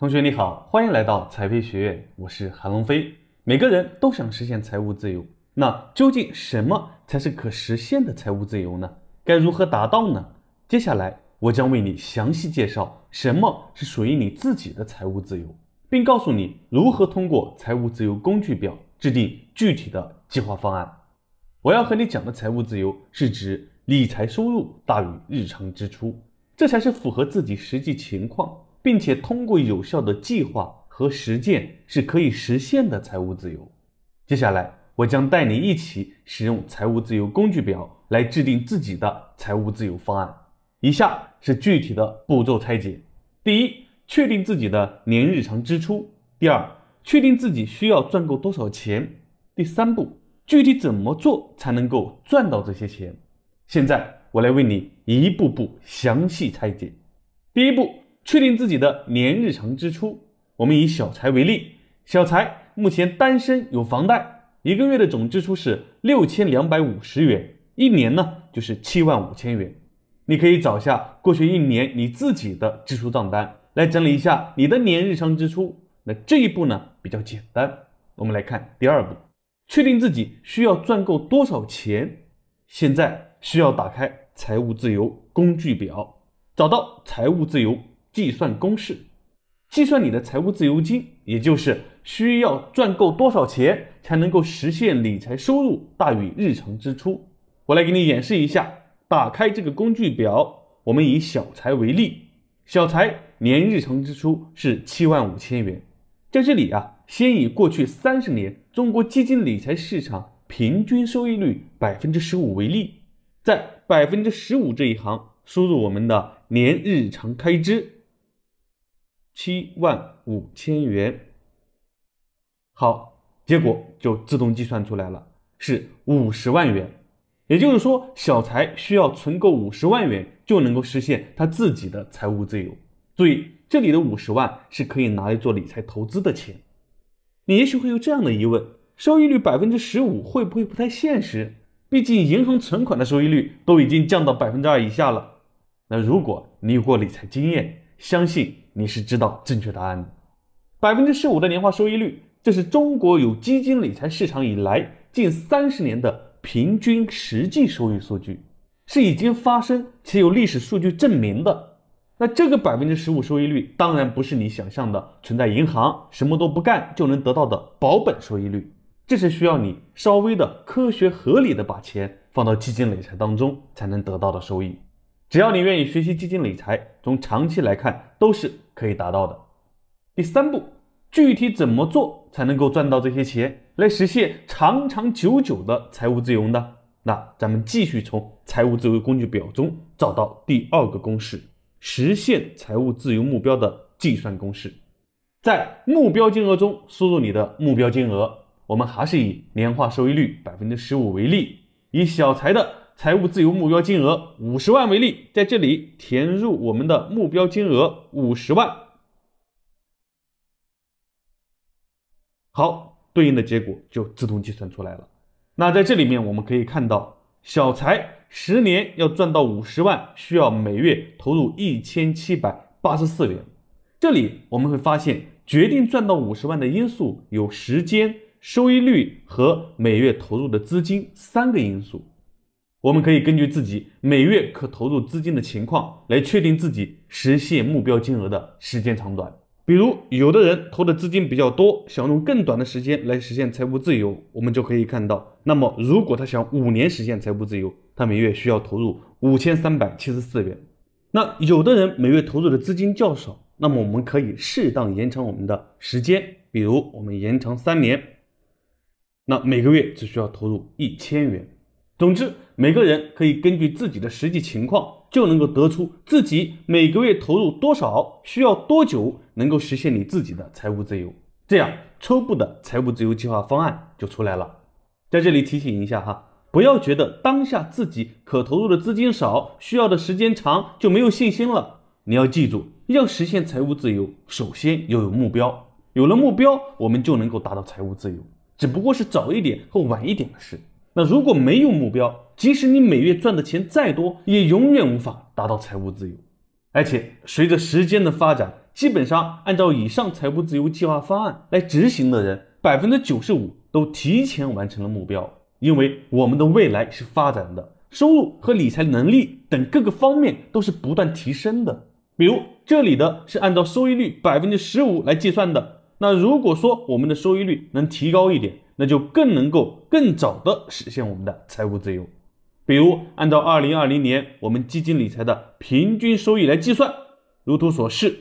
同学你好，欢迎来到财飞学院，我是韩龙飞。每个人都想实现财务自由，那究竟什么才是可实现的财务自由呢？该如何达到呢？接下来我将为你详细介绍什么是属于你自己的财务自由，并告诉你如何通过财务自由工具表制定具体的计划方案。我要和你讲的财务自由是指理财收入大于日常支出，这才是符合自己实际情况。并且通过有效的计划和实践是可以实现的财务自由。接下来，我将带你一起使用财务自由工具表来制定自己的财务自由方案。以下是具体的步骤拆解：第一，确定自己的年日常支出；第二，确定自己需要赚够多少钱；第三步，具体怎么做才能够赚到这些钱。现在，我来为你一步步详细拆解。第一步。确定自己的年日常支出。我们以小财为例，小财目前单身，有房贷，一个月的总支出是六千两百五十元，一年呢就是七万五千元。你可以找下过去一年你自己的支出账单，来整理一下你的年日常支出。那这一步呢比较简单。我们来看第二步，确定自己需要赚够多少钱。现在需要打开财务自由工具表，找到财务自由。计算公式，计算你的财务自由金，也就是需要赚够多少钱才能够实现理财收入大于日常支出。我来给你演示一下。打开这个工具表，我们以小财为例，小财年日常支出是七万五千元。在这里啊，先以过去三十年中国基金理财市场平均收益率百分之十五为例，在百分之十五这一行输入我们的年日常开支。七万五千元，好，结果就自动计算出来了，是五十万元。也就是说，小财需要存够五十万元，就能够实现他自己的财务自由。注意，这里的五十万是可以拿来做理财投资的钱。你也许会有这样的疑问：收益率百分之十五会不会不太现实？毕竟银行存款的收益率都已经降到百分之二以下了。那如果你有过理财经验，相信。你是知道正确答案的，百分之十五的年化收益率，这是中国有基金理财市场以来近三十年的平均实际收益数据，是已经发生且有历史数据证明的。那这个百分之十五收益率，当然不是你想象的存在银行什么都不干就能得到的保本收益率，这是需要你稍微的科学合理的把钱放到基金理财当中才能得到的收益。只要你愿意学习基金理财，从长期来看都是可以达到的。第三步，具体怎么做才能够赚到这些钱，来实现长长久久的财务自由呢？那咱们继续从财务自由工具表中找到第二个公式，实现财务自由目标的计算公式。在目标金额中输入你的目标金额，我们还是以年化收益率百分之十五为例，以小财的。财务自由目标金额五十万为例，在这里填入我们的目标金额五十万。好，对应的结果就自动计算出来了。那在这里面我们可以看到，小财十年要赚到五十万，需要每月投入一千七百八十四元。这里我们会发现，决定赚到五十万的因素有时间、收益率和每月投入的资金三个因素。我们可以根据自己每月可投入资金的情况来确定自己实现目标金额的时间长短。比如，有的人投的资金比较多，想用更短的时间来实现财务自由，我们就可以看到，那么如果他想五年实现财务自由，他每月需要投入五千三百七十四元。那有的人每月投入的资金较少，那么我们可以适当延长我们的时间，比如我们延长三年，那每个月只需要投入一千元。总之，每个人可以根据自己的实际情况，就能够得出自己每个月投入多少，需要多久能够实现你自己的财务自由。这样，初步的财务自由计划方案就出来了。在这里提醒一下哈，不要觉得当下自己可投入的资金少，需要的时间长就没有信心了。你要记住，要实现财务自由，首先要有目标。有了目标，我们就能够达到财务自由，只不过是早一点和晚一点的事。那如果没有目标，即使你每月赚的钱再多，也永远无法达到财务自由。而且随着时间的发展，基本上按照以上财务自由计划方案来执行的人，百分之九十五都提前完成了目标。因为我们的未来是发展的，收入和理财能力等各个方面都是不断提升的。比如这里的是按照收益率百分之十五来计算的，那如果说我们的收益率能提高一点，那就更能够更早的实现我们的财务自由。比如按照二零二零年我们基金理财的平均收益来计算，如图所示。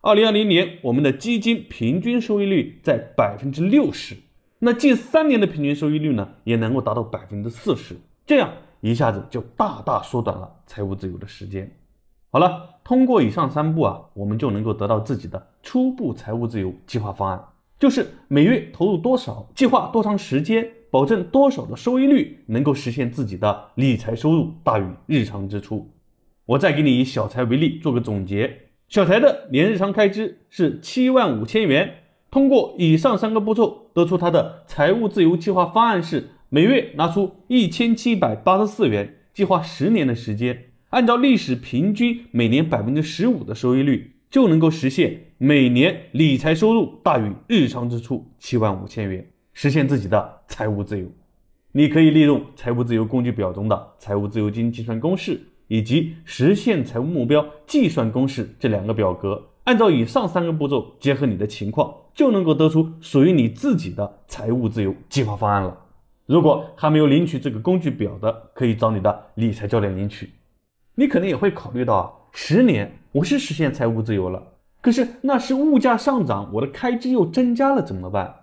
二零二零年，我们的基金平均收益率在百分之六十，那近三年的平均收益率呢，也能够达到百分之四十，这样一下子就大大缩短了财务自由的时间。好了，通过以上三步啊，我们就能够得到自己的初步财务自由计划方案，就是每月投入多少，计划多长时间，保证多少的收益率，能够实现自己的理财收入大于日常支出。我再给你以小财为例，做个总结。小财的年日常开支是七万五千元。通过以上三个步骤，得出他的财务自由计划方案是：每月拿出一千七百八十四元，计划十年的时间，按照历史平均每年百分之十五的收益率，就能够实现每年理财收入大于日常支出七万五千元，实现自己的财务自由。你可以利用财务自由工具表中的财务自由金计算公式。以及实现财务目标计算公式这两个表格，按照以上三个步骤，结合你的情况，就能够得出属于你自己的财务自由计划方案了。如果还没有领取这个工具表的，可以找你的理财教练领取。你可能也会考虑到啊，十年我是实现财务自由了，可是那是物价上涨，我的开支又增加了，怎么办？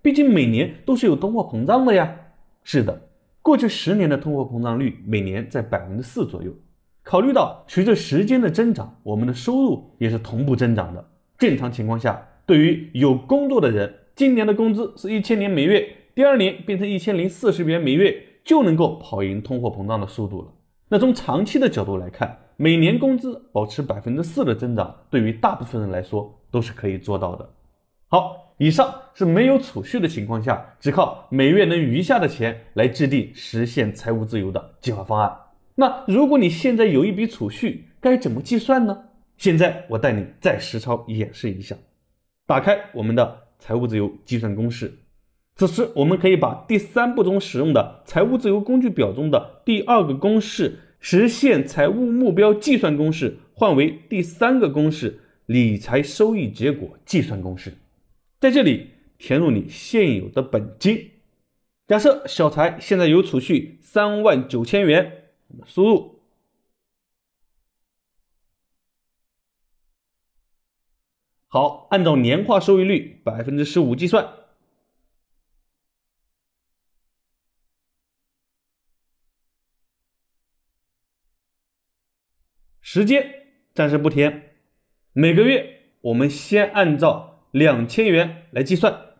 毕竟每年都是有通货膨胀的呀。是的，过去十年的通货膨胀率每年在百分之四左右。考虑到随着时间的增长，我们的收入也是同步增长的。正常情况下，对于有工作的人，今年的工资是一千年每月，第二年变成一千零四十元每月，就能够跑赢通货膨胀的速度了。那从长期的角度来看，每年工资保持百分之四的增长，对于大部分人来说都是可以做到的。好，以上是没有储蓄的情况下，只靠每月能余下的钱来制定实现财务自由的计划方案。那如果你现在有一笔储蓄，该怎么计算呢？现在我带你再实操演示一下。打开我们的财务自由计算公式，此时我们可以把第三步中使用的财务自由工具表中的第二个公式——实现财务目标计算公式，换为第三个公式——理财收益结果计算公式。在这里填入你现有的本金。假设小财现在有储蓄三万九千元。输入好，按照年化收益率百分之十五计算。时间暂时不填，每个月我们先按照两千元来计算。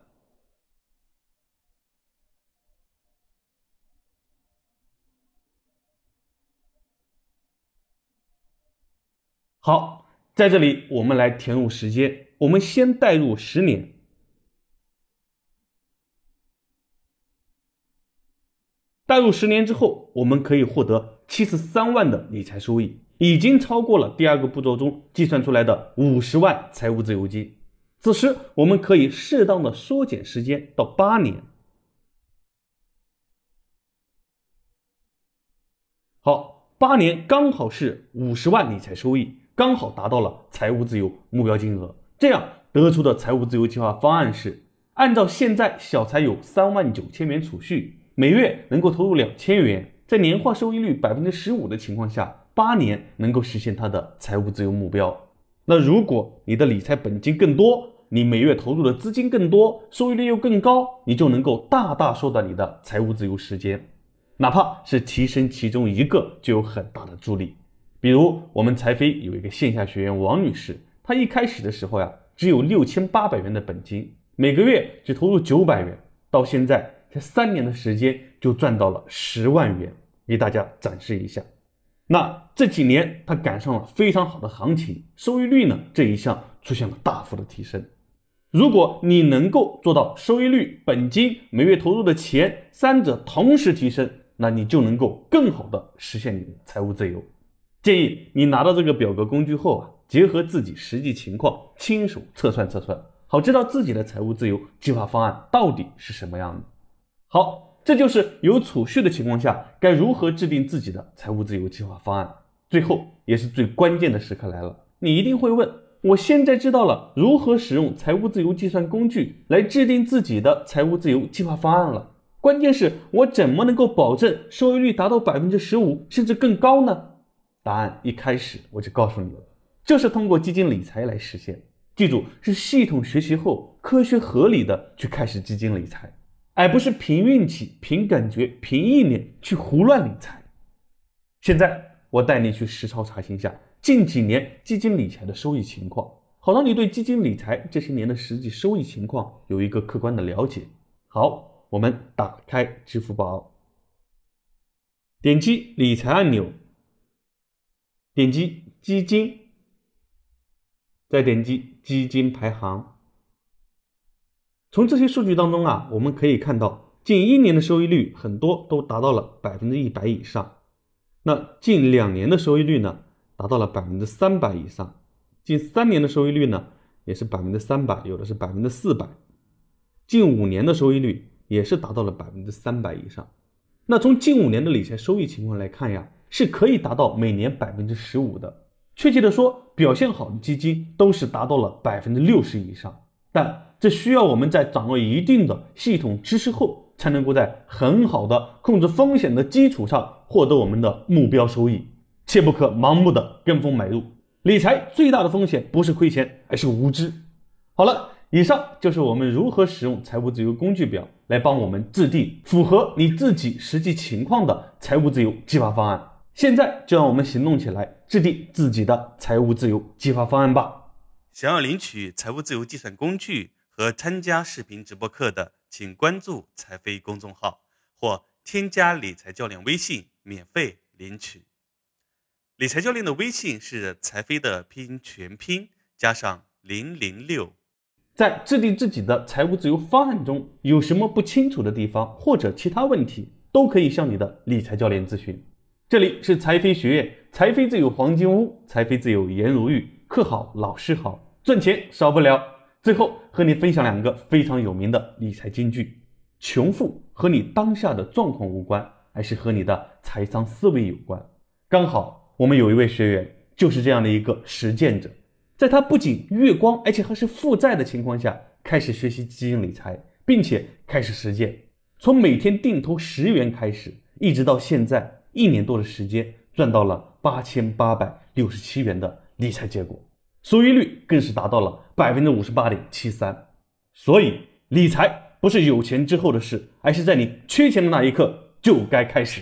好，在这里我们来填入时间，我们先代入十年，代入十年之后，我们可以获得七十三万的理财收益，已经超过了第二个步骤中计算出来的五十万财务自由金。此时，我们可以适当的缩减时间到八年。好，八年刚好是五十万理财收益。刚好达到了财务自由目标金额，这样得出的财务自由计划方案是：按照现在小财有三万九千元储蓄，每月能够投入两千元，在年化收益率百分之十五的情况下，八年能够实现他的财务自由目标。那如果你的理财本金更多，你每月投入的资金更多，收益率又更高，你就能够大大缩短你的财务自由时间，哪怕是提升其中一个，就有很大的助力。比如我们财飞有一个线下学员王女士，她一开始的时候呀，只有六千八百元的本金，每个月只投入九百元，到现在才三年的时间就赚到了十万元，给大家展示一下。那这几年她赶上了非常好的行情，收益率呢这一项出现了大幅的提升。如果你能够做到收益率、本金、每月投入的钱三者同时提升，那你就能够更好的实现你的财务自由。建议你拿到这个表格工具后啊，结合自己实际情况，亲手测算测算，好知道自己的财务自由计划方案到底是什么样的。好，这就是有储蓄的情况下该如何制定自己的财务自由计划方案。最后也是最关键的时刻来了，你一定会问：我现在知道了如何使用财务自由计算工具来制定自己的财务自由计划方案了，关键是我怎么能够保证收益率达到百分之十五甚至更高呢？答案一开始我就告诉你了，这是通过基金理财来实现。记住，是系统学习后科学合理的去开始基金理财，而不是凭运气、凭感觉、凭意念去胡乱理财。现在。我带你去实操查询一下近几年基金理财的收益情况，好让你对基金理财这些年的实际收益情况有一个客观的了解。好，我们打开支付宝，点击理财按钮，点击基金，再点击基金排行。从这些数据当中啊，我们可以看到近一年的收益率很多都达到了百分之一百以上。那近两年的收益率呢，达到了百分之三百以上；近三年的收益率呢，也是百分之三百，有的是百分之四百；近五年的收益率也是达到了百分之三百以上。那从近五年的理财收益情况来看呀，是可以达到每年百分之十五的。确切的说，表现好的基金都是达到了百分之六十以上。但这需要我们在掌握一定的系统知识后。才能够在很好的控制风险的基础上获得我们的目标收益，切不可盲目的跟风买入。理财最大的风险不是亏钱，而是无知。好了，以上就是我们如何使用财务自由工具表来帮我们制定符合你自己实际情况的财务自由计划方案。现在就让我们行动起来，制定自己的财务自由计划方案吧。想要领取财务自由计算工具和参加视频直播课的。请关注财飞公众号或添加理财教练微信，免费领取。理财教练的微信是财飞的拼音全拼加上零零六。在制定自己的财务自由方案中，有什么不清楚的地方或者其他问题，都可以向你的理财教练咨询。这里是财飞学院，财飞自有黄金屋，财飞自有颜如玉，课好老师好，赚钱少不了。最后和你分享两个非常有名的理财金句：穷富和你当下的状况无关，而是和你的财商思维有关。刚好我们有一位学员就是这样的一个实践者，在他不仅月光，而且还是负债的情况下，开始学习基金理财，并且开始实践，从每天定投十元开始，一直到现在一年多的时间，赚到了八千八百六十七元的理财结果。收益率更是达到了百分之五十八点七三，所以理财不是有钱之后的事，而是在你缺钱的那一刻就该开始。